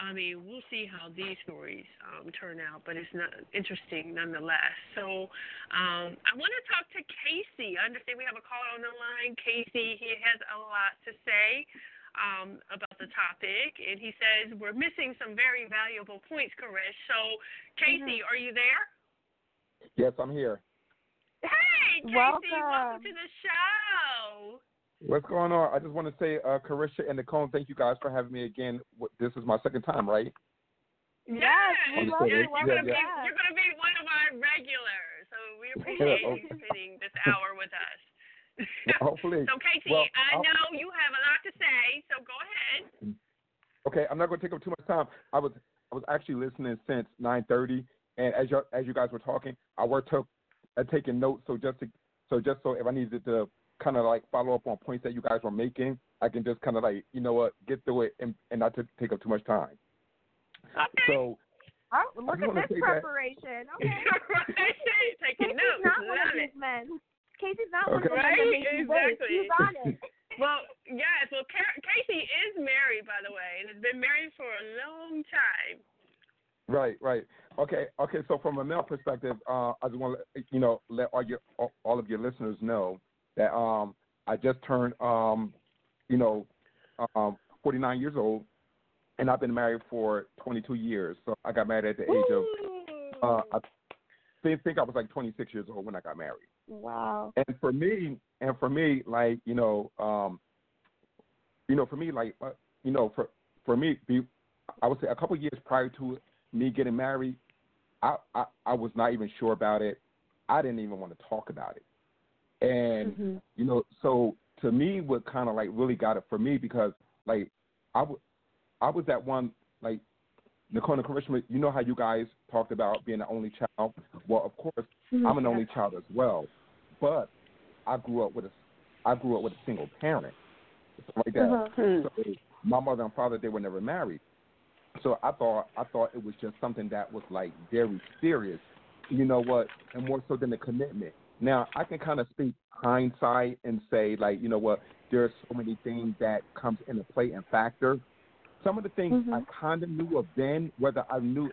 I mean, we'll see how these stories um, turn out, but it's not interesting nonetheless. So um, I want to talk to Casey. I understand we have a caller on the line. Casey, he has a lot to say um, about the topic, and he says we're missing some very valuable points, Karish. So, Casey, are you there? Yes, I'm here. Hey, Casey, welcome. to the show. What's going on? I just want to say, uh, Carisha and Nicole, thank you guys for having me again. This is my second time, right? Yes, we love you. You're gonna be you're gonna be one of our regulars, so we <laughs> appreciate okay. you spending this hour with us. Well, hopefully. <laughs> so Casey, well, I I'll, know you have a lot to say, so go ahead. Okay, I'm not going to take up too much time. I was I was actually listening since 9:30, and as you as you guys were talking, I worked took uh, taking notes. So just to, so just so if I needed to kind of like follow up on points that you guys were making, I can just kind of like you know what get through it and and not to take up too much time. Okay. So Oh, look at this say that- preparation. Okay. <laughs> right. Taking Casey's notes. not one of these men. Casey's not one of Okay. the men that you wait. Exactly. He's on it. <laughs> Well, yes. Well, Ca- Casey is married, by the way, and has been married for a long time. Right, right. Okay, okay. So from a male perspective, uh, I just want to you know let all your all all of your listeners know that um, I just turned um, you know um, 49 years old, and I've been married for 22 years. So I got married at the age of uh, I think, think I was like 26 years old when I got married. Wow. And for me, and for me, like you know, um, you know, for me, like uh, you know, for for me, be, I would say a couple years prior to me getting married, I, I I was not even sure about it. I didn't even want to talk about it. And Mhm. you know, so to me, what kind of like really got it for me because like I w- I was that one like Nicole and Karishma, you know how you guys talked about being the only child. Well, of course, I'm an only child as well, but I grew up with a I grew up with a single parent, like that. Uh-huh. So my mother and father they were never married, so I thought I thought it was just something that was like very serious, you know what, and more so than the commitment. Now I can kind of speak hindsight and say like you know what, there's so many things that comes into play and factor. Some of the things Mhm. I kind of knew of then, whether I knew,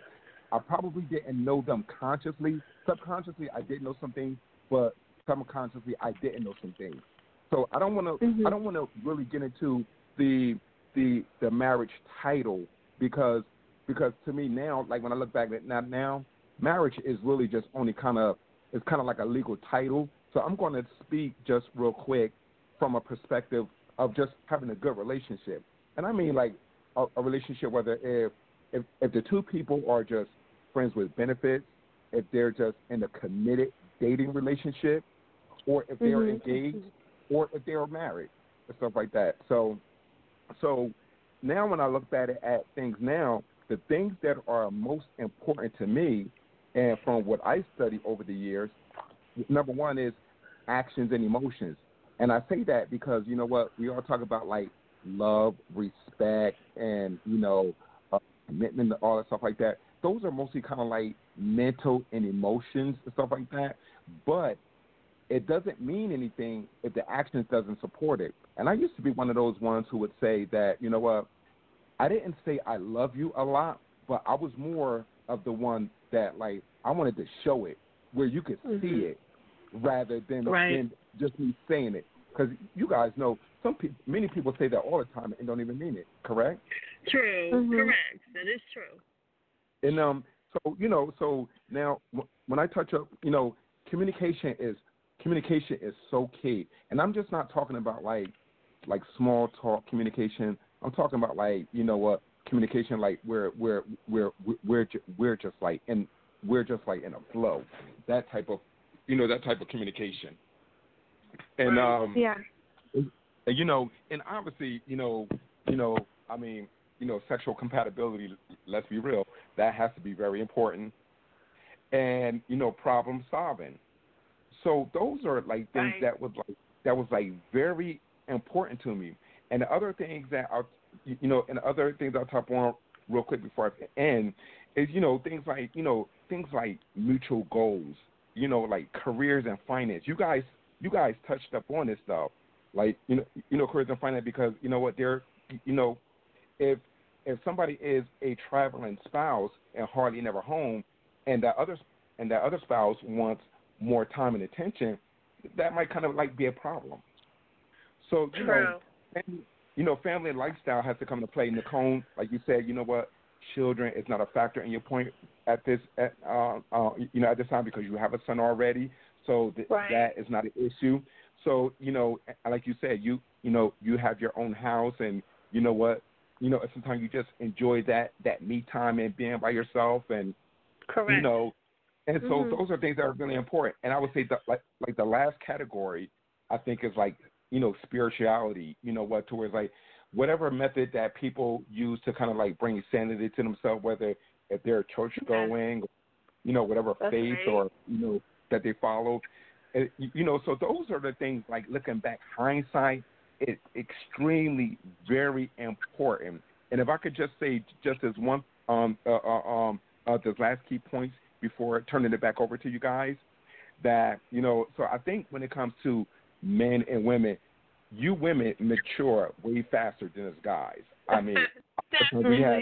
I probably didn't know them consciously. Subconsciously, I did know some things, but subconsciously, I didn't know some things. So I don't want to. Mhm. I don't want to really get into the the the marriage title because because to me now, like when I look back at now, now marriage is really just only kind of it's kind of like a legal title. So I'm going to speak just real quick from a perspective of just having a good relationship, and I mean like a, a relationship whether if if if the two people are just friends with benefits, if they're just in a committed dating relationship, or if they're Mhm. engaged, or if they're married, and stuff like that. So, so now when I look at it at things now, the things that are most important to me, and from what I studied over the years, number one is actions and emotions. And I say that because you know what we all talk about like love, respect, and you know uh, commitment, all that stuff like that. Those are mostly kind of like mental and emotions and stuff like that. But it doesn't mean anything if the actions doesn't support it. And I used to be one of those ones who would say that, you know what, I didn't say I love you a lot, but I was more of the one that like I wanted to show it where you could see Mhm. it rather than, Right. than just me saying it. Because you guys know some people, many people say that all the time and don't even mean it. Correct? True. Mhm. Correct. That is true. And um, so you know, so now when I touch up, you know, communication is communication is so key, and I'm just not talking about like like small talk communication. I'm talking about like you know what communication like where where where we're ju- we're just like in we're just like in a flow, that type of you know that type of communication. And um, Yeah. and, you know, and obviously, you know, you know, I mean, you know, sexual compatibility. Let's be real, that has to be very important. And you know, problem solving. So those are like things Right. that was like that was like very important to me. And the other things that I, you know, and other things I'll touch on real quick before I end is you know things like you know things like mutual goals. You know, like careers and finance. You guys, you guys touched up on this stuff like you know you know careers and finance because you know what they're you know if if somebody is a traveling spouse and hardly never home and that other and that other spouse wants more time and attention that might kind of like be a problem so you know True. You know family and lifestyle has to come into play nicole like you said you know what children is not a factor in your point at this at uh, uh, you know at this time because you have a son already, so th- Right. that is not an issue. So you know, like you said, you you know you have your own house, and you know what, you know sometimes you just enjoy that that me time and being by yourself, and Correct. you know, and so Mhm. those are things that are really important. And I would say that like like the last category, I think is like you know spirituality. You know what, towards like whatever method that people use to kind of like bring sanity to themselves, whether if they're church going, you know, whatever That's faith right. or you know that they follow. Uh, you know, so those are the things like looking back, hindsight is extremely very important. And if I could just say, just as one um uh, uh, um uh, the last key points before turning it back over to you guys, that you know, so I think when it comes to men and women, you women mature way faster than us guys. I mean, <laughs> <laughs> we have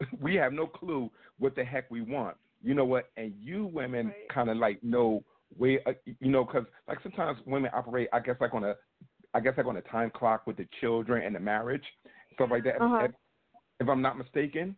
<laughs> we have no clue what the heck we want. You know what? And you women kind of like know way, uh, you know, because like sometimes women operate, I guess, like on a, I guess like on a time clock with the children and the marriage, stuff like that. Uh-huh. If, if I'm not mistaken.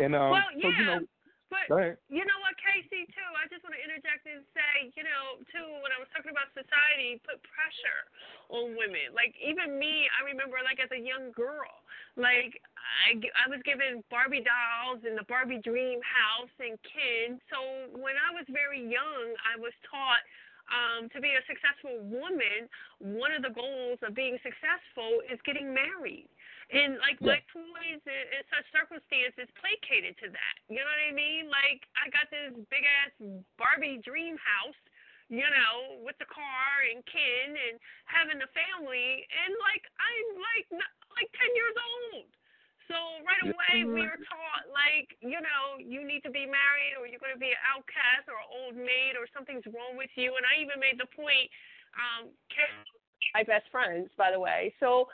And um, well, so you know, but you know what, Casey, too. I just want to interject and say, you know, too, when I was talking about society, put pressure on women. Like even me, I remember, like as a young girl, like I, I was given Barbie dolls and the Barbie dream house and Ken. So when I was very young, I was taught um, to be a successful woman, one of the goals of being successful is getting married. And like my toys and such circumstances placated to that. You know what I mean? Like I got this big ass Barbie dream house, you know, with the car and Ken and having a family, and like I'm like n- like ten years old. So right away we were taught like you know you need to be married or you're going to be an outcast or an old maid or something's wrong with you. And I even made the point. Um, my best friends, by the way. So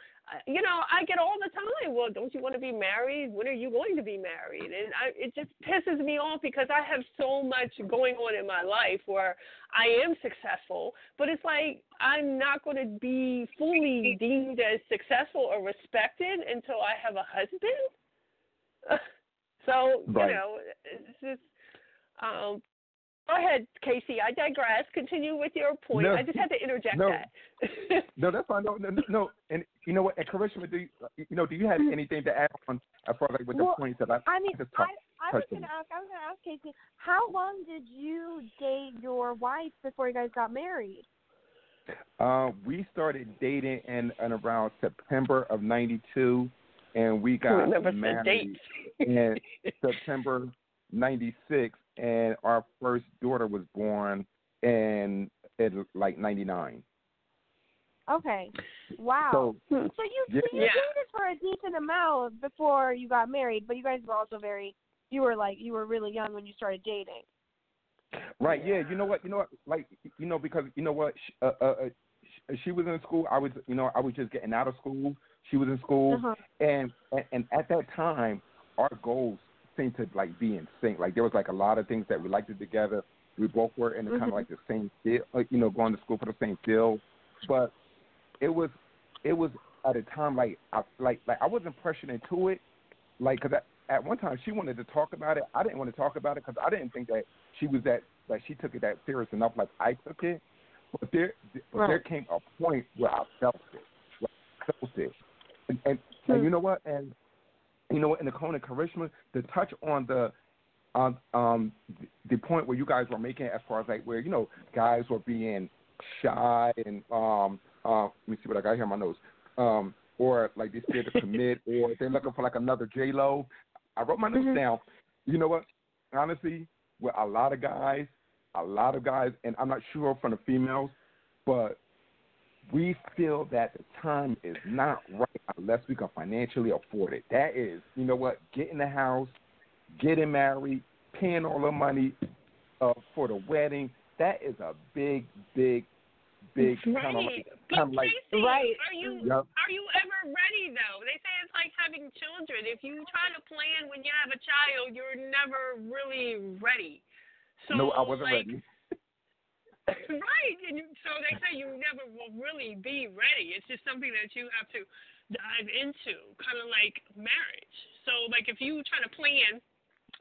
you know, I get all the time. Well, don't you want to be married? When are you going to be married? And I, it just pisses me off because I have so much going on in my life where I am successful, but it's like I'm not going to be fully deemed as successful or respected until I have a husband. <laughs> so Right. you know, it's just. Um, go ahead, Casey. I digress. Continue with your point. No. I just had to interject No. that. <laughs> No, that's fine. No, no, no. And you know what? And Karishma, do you, you know? Do you have anything to add on as far as like with the Well, points that I, I mean, just I, touched- I was gonna ask. I was gonna ask Casey, how long did you date your wife before you guys got married? Uh, we started dating in, in around September of '92, and we <laughs> got married in September '96, and our first daughter was born in, in like '99. Okay. Wow. So, So you, yeah. so you dated for a decent amount before you got married, but you guys were also very. You were like you were really young when you started dating. Right. Yeah. You know what? You know what? Like you know because you know what? Uh, uh, uh, she was in school. I was you know I was just getting out of school. She was in school, Uh-huh. and, and and at that time our goals seemed to like be in sync. Like there was like a lot of things that we liked it together. We both were in the kind Mhm. of like the same field, like, you know, going to school for the same field. But it was it was at a time like I like like I wasn't pressured into it. Like because at one time she wanted to talk about it. I didn't want to talk about it because I didn't think that she was that like she took it that serious enough like I took it. But there but there came a point where I felt it. Where I felt it. And and, and you know what? And you know what? In the Conan Karishma, to touch on the on um the, the point where you guys were making as far as like where you know guys were being shy and um uh let me see what I got here on my nose um or like they scared to <laughs> commit or they're looking for like another J Lo. I wrote my notes down. You know what? Honestly, with a lot of guys, a lot of guys, and I'm not sure from the females, but we feel that the time is not right unless we can financially afford it. That is, you know what? Getting the house, getting married, paying all the money uh, for the wedding. That is a big, big, big kind of like, kind of like Casey, Right. are you Yep. are you ever ready though? They say it's like having children. If you try to plan when you have a child, you're never really ready. So no, I wasn't like, ready. <laughs> right. And so they say you never will really be ready. It's just something that you have to dive into, kind of like marriage. So, like, if you try to plan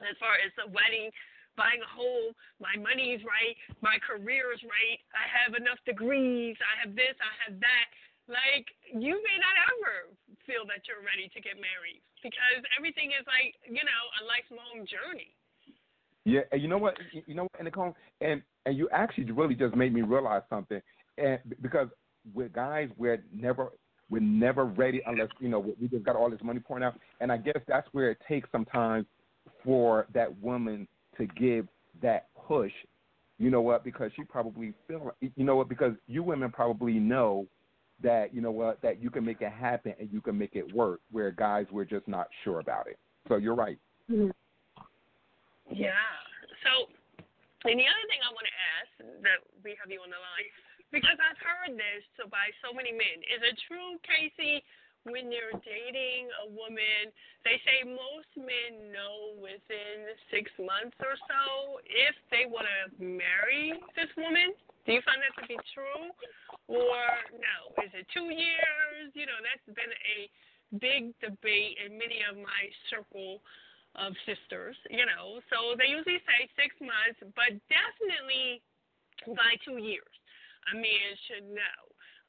as far as the wedding, buying a home, my money's right, my career is right, I have enough degrees, I have this, I have that. Like, you may not ever feel that you're ready to get married because everything is like, you know, a lifelong journey. Yeah, and you know what? You know what, Nicole, and and you actually really just made me realize something, and because with guys, we're never we're never ready unless you know we just got all this money pouring out, and I guess that's where it takes sometimes for that woman to give that push. You know what? Because she probably feel you know what? Because you women probably know that you know what that you can make it happen and you can make it work. Where guys we're just not sure about it. So you're right. Mm-hmm. Yeah. So, and the other thing I want to ask that we have you on the line because I've heard this so by so many men. Is it true, Casey? When you're dating a woman, they say most men know within six months or so if they want to marry this woman. Do you find that to be true? Or no? Is it two years? You know, that's been a big debate in many of my circle of sisters, you know. So they usually say six months, but definitely by two years, a man should know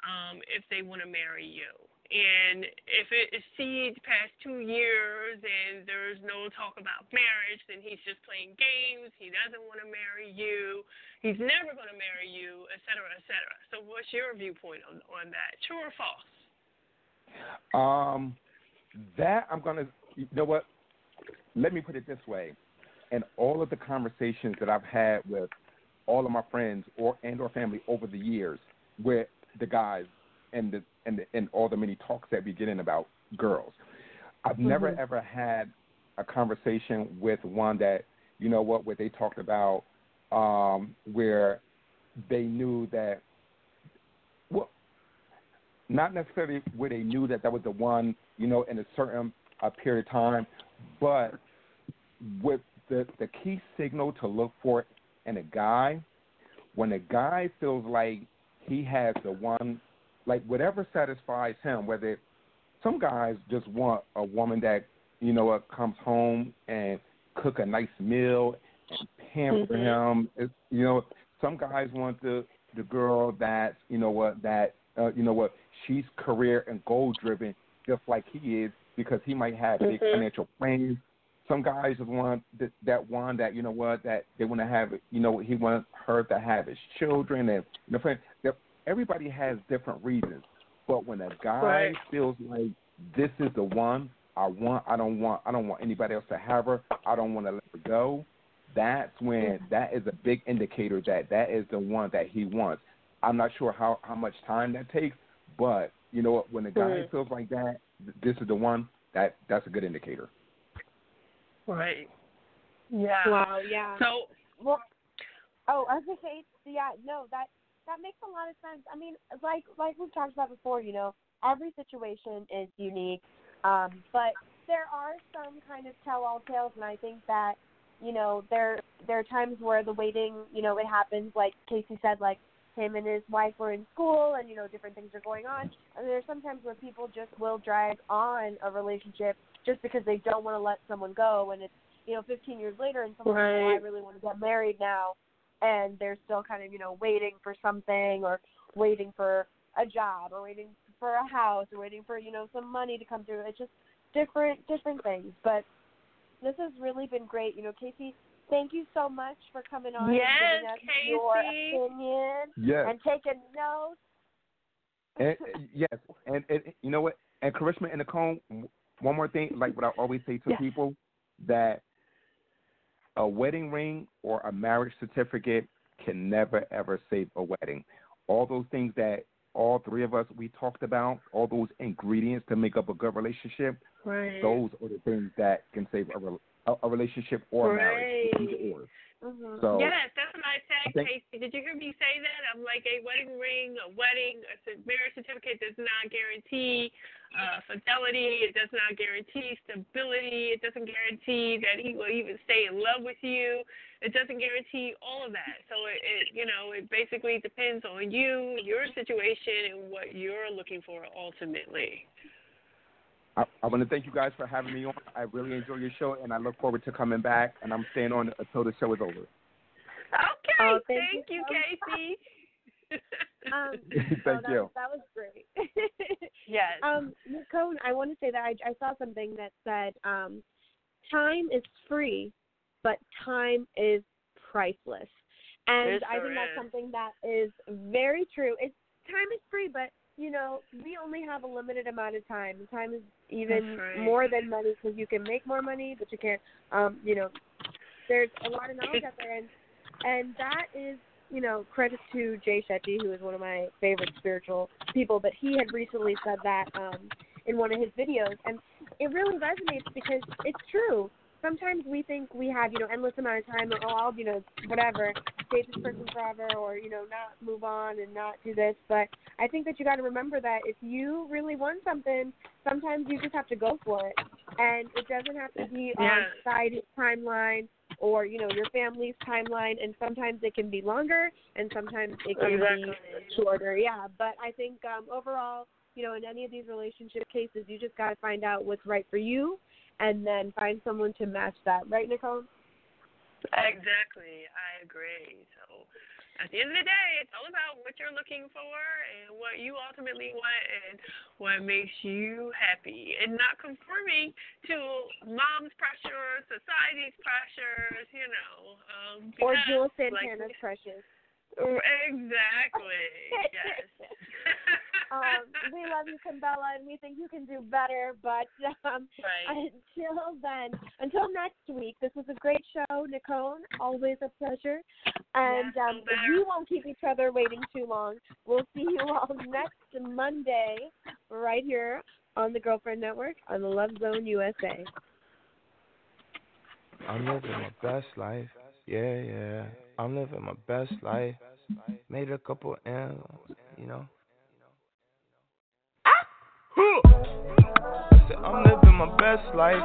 um, if they want to marry you. And if it exceeds past two years and there's no talk about marriage, then he's just playing games. He doesn't want to marry you. He's never going to marry you, et cetera, et cetera. So, what's your viewpoint on, on that? True or false? Um, that I'm gonna. You know what? Let me put it this way. In all of the conversations that I've had with all of my friends or and or family over the years, with the guys and the and the, and all the many talks that we get in about girls, I've mm-hmm. never ever had a conversation with one that you know what where they talked about um, where they knew that well not necessarily where they knew that that was the one you know in a certain uh, period of time, but with the the key signal to look for in a guy, when a guy feels like he has the one, like whatever satisfies him, whether some guys just want a woman that you know comes home and cook a nice meal and pamper mm-hmm. him. It's, you know, some guys want the the girl that you know what that uh, you know what she's career and goal driven just like he is because he might have mm-hmm. big financial plans some guys just want th- that one that you know what that they want to have you know he wants her to have his children and you know everybody has different reasons but when a guy right. feels like this is the one I want I don't want I don't want anybody else to have her I don't want to let her go that's when that is a big indicator that that is the one that he wants I'm not sure how how much time that takes but you know what when a guy mm. feels like that this is the one that that's a good indicator Right. Yeah. Wow. Yeah. So. Well. Oh, I was gonna yeah, no, that that makes a lot of sense. I mean, like like we've talked about before, you know, every situation is unique, um, but there are some kind of tell-all tales, and I think that you know there there are times where the waiting, you know, it happens. Like Casey said, like him and his wife were in school, and you know different things are going on. And there's sometimes where people just will drag on a relationship just because they don't want to let someone go and it's you know 15 years later and someone right. oh, I really want to get married now and they're still kind of you know waiting for something or waiting for a job or waiting for a house or waiting for you know some money to come through it's just different different things but this has really been great you know Casey thank you so much for coming on yes, and giving us Casey. your opinion yes. and taking notes and, yes and, and you know what and Karishma and Nicole one more thing, like what I always say to yes. people, that a wedding ring or a marriage certificate can never ever save a wedding. All those things that all three of us we talked about, all those ingredients to make up a good relationship, right. those are the things that can save a, a, a relationship or right. marriage. Either or. Mm-hmm. So yes, that's what I said, I think, Casey. Did you hear me say that? I'm like a wedding ring, a wedding, a marriage certificate does not guarantee uh, fidelity. It does not guarantee stability. It doesn't guarantee that he will even stay in love with you. It doesn't guarantee all of that. So it, it you know, it basically depends on you, your situation, and what you're looking for ultimately. I, I want to thank you guys for having me on. I really enjoy your show, and I look forward to coming back. And I'm staying on until the show is over. Okay, Oh, thank, thank you, you Casey. <laughs> Um, <laughs> Thank so that, you. That was great. <laughs> yes. um, Nicole, I want to say that I, I saw something that said um, time is free, but time is priceless. And It I sure think that's is. something that is very true. It's time is free, but you know we only have a limited amount of time. Time is even right. more than money because you can make more money, but you can't. Um, you know, there's a lot of knowledge out there, and and that is you know credit to Jay Shetty, who is one of my favorite spiritual people. But he had recently said that um, in one of his videos, and it really resonates because it's true. Sometimes we think we have you know endless amount of time, or oh, I'll you know whatever date this person forever, or you know not move on and not do this. But I think that you got to remember that if you really want something, sometimes you just have to go for it, and it doesn't have to be on Yeah. society's timeline or you know your family's timeline and sometimes it can be longer and sometimes it can Exactly. be shorter yeah but i think um overall you know in any of these relationship cases you just got to find out what's right for you and then find someone to match that right nicole Exactly. I agree. So at the end of the day, it's all about what you're looking for and what you ultimately want and what makes you happy and not conforming to mom's pressure, society's pressures, you know. Um, or because, Jewel like, Santana's precious <laughs> Exactly. yes. <laughs> um, we love you, Kimbella, and we think you can do better. But um, Right. until then, until next week, this was a great show, Nicole. Always a pleasure. And Yeah, um, we won't keep each other waiting too long. We'll see you all <laughs> next Monday, right here on the Girlfriend Network on the Love Zone USA. I'm living my best life. Yeah, yeah. I'm living my best life. Made a couple M's, you know. I said, I'm living my best life.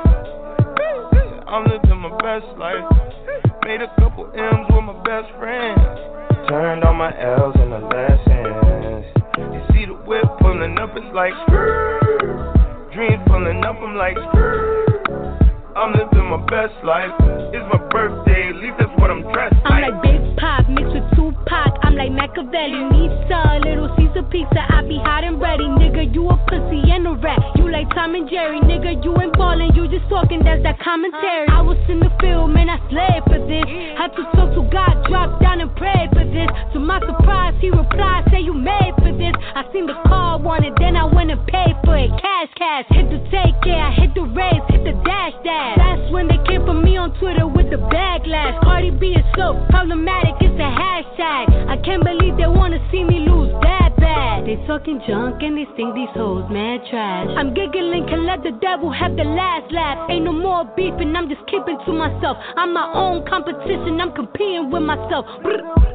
I'm living my best life. Made a couple M's with my best friend. Turned all my L's into lessons. You see the whip pulling up, it's like. Dreams pulling up, I'm like. I'm living my best life. It's my birthday, at least that's what I'm dressed like. I'm like. like I'm like Machiavelli, Nisa, Little Caesar pizza. I be hot and ready, nigga. You a pussy and a rat. You like Tom and Jerry, nigga. You ain't ballin', you just talking. That's that commentary. I was in the field, man. I slayed for this. Had to talk to God, drop down and pray for this. To my surprise, he replied, say you made for this. I seen the car, wanted, then I went and paid for it. Cash, cash, hit the take, yeah. Hit the raise, hit the dash, dash. That's when they came for me on Twitter with the backlash. Cardi B is so problematic, it's a hashtag. I can't believe they wanna see me lose that bad. They talking junk and they think these hoes mad trash. I'm giggling, can let the devil have the last laugh. Ain't no more beefing, I'm just keeping to myself. I'm my own competition, I'm competing with myself.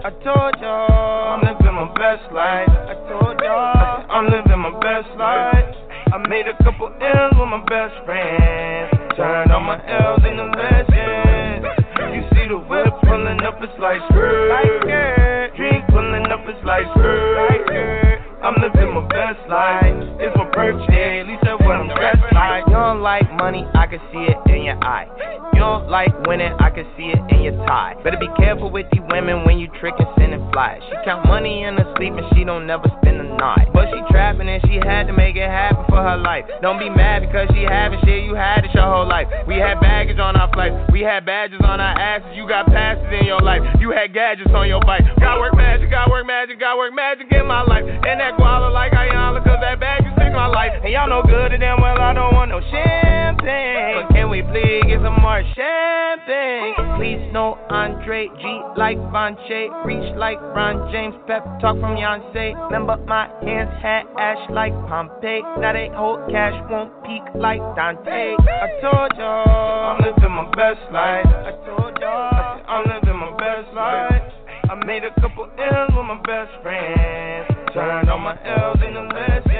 I told y'all I'm living my best life. I told y'all I'm living my best life. I made a couple M's with my best friends. Turned all my L's into legends. You see the whip pulling up, it's like skirt. Drink pulling up, like skirt. I'm living my best life. It's my birthday, at least that's what I'm dressed like. Don't like money, I can see it in your eye. You don't like winning, I can see it in your tie. Better be careful with these women when you trick and send sending flies. She count money in her sleep and she don't never spend a night. But she trapping and she had to make it happen for her life. Don't be mad because she having shit, you had it your whole life. We had baggage on our flights, we had badges on our asses. You got passes in your life, you had gadgets on your bike. Got work magic, got work magic, got work magic in my life. And that guala like Ayala, cause that bag you fix my life. And y'all know good and damn well I don't want no champagne. But can we please get some more champagne? Please no Andre G like Bonche, reach like Ron James, pep talk from Beyonce. Remember my hands had ash like Pompeii. Now they hold cash, won't peak like Dante. I told y'all I'm living my best life. I told y'all I'm living my best life. I made a couple M's with my best friends. Turned all my L's into legends.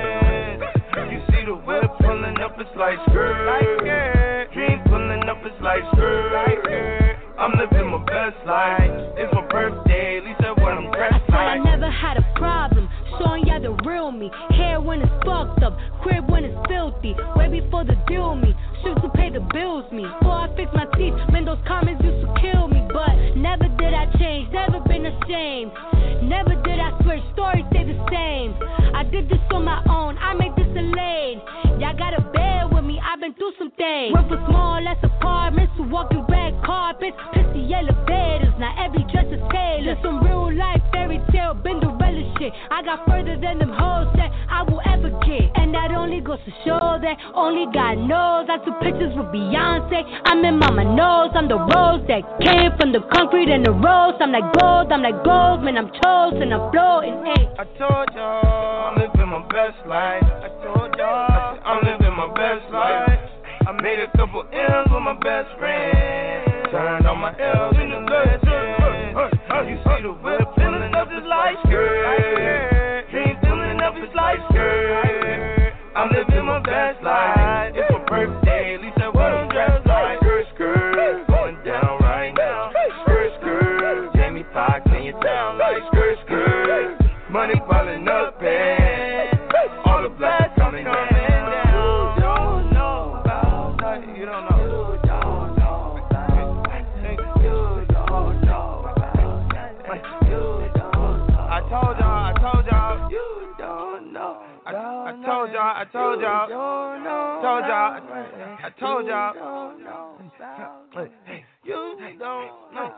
Up, it's like skirt. Dream pulling up, it's like skirt. I'm living my best life. It's my birthday, at least that's what I'm dressed Said I like. never had a problem showing y'all the real me. Hair when it's fucked up, crib when it's filthy. filthy. Way before the deal me. Shoot to pay the bills me. Before I fix my teeth, man, those comments used to kill me. But never did I change, never been ashamed. Never did I switch, stories stay the same. I did this on my own, I made this a lane. Through some things. Went from small ass apartments to walking red carpets, pissy elevators. Now every dress is tailored. Just some real life fairy tale, Cinderella shit. I got further than them hoes that I will ever get. And that only goes to show that only God knows. I took pictures with Beyonce. I'm in mama knows I'm the rose that came from the concrete and the rose. I'm like gold, I'm like gold, man, I'm chosen, I'm floating. Hey. I told y'all I'm living my best life. I told y'all I'm living my best life. I made a couple M's with my best friend. Turned all my L's into legends. You see the whip I told y'all. Told y'all. I told y'all. You don't know.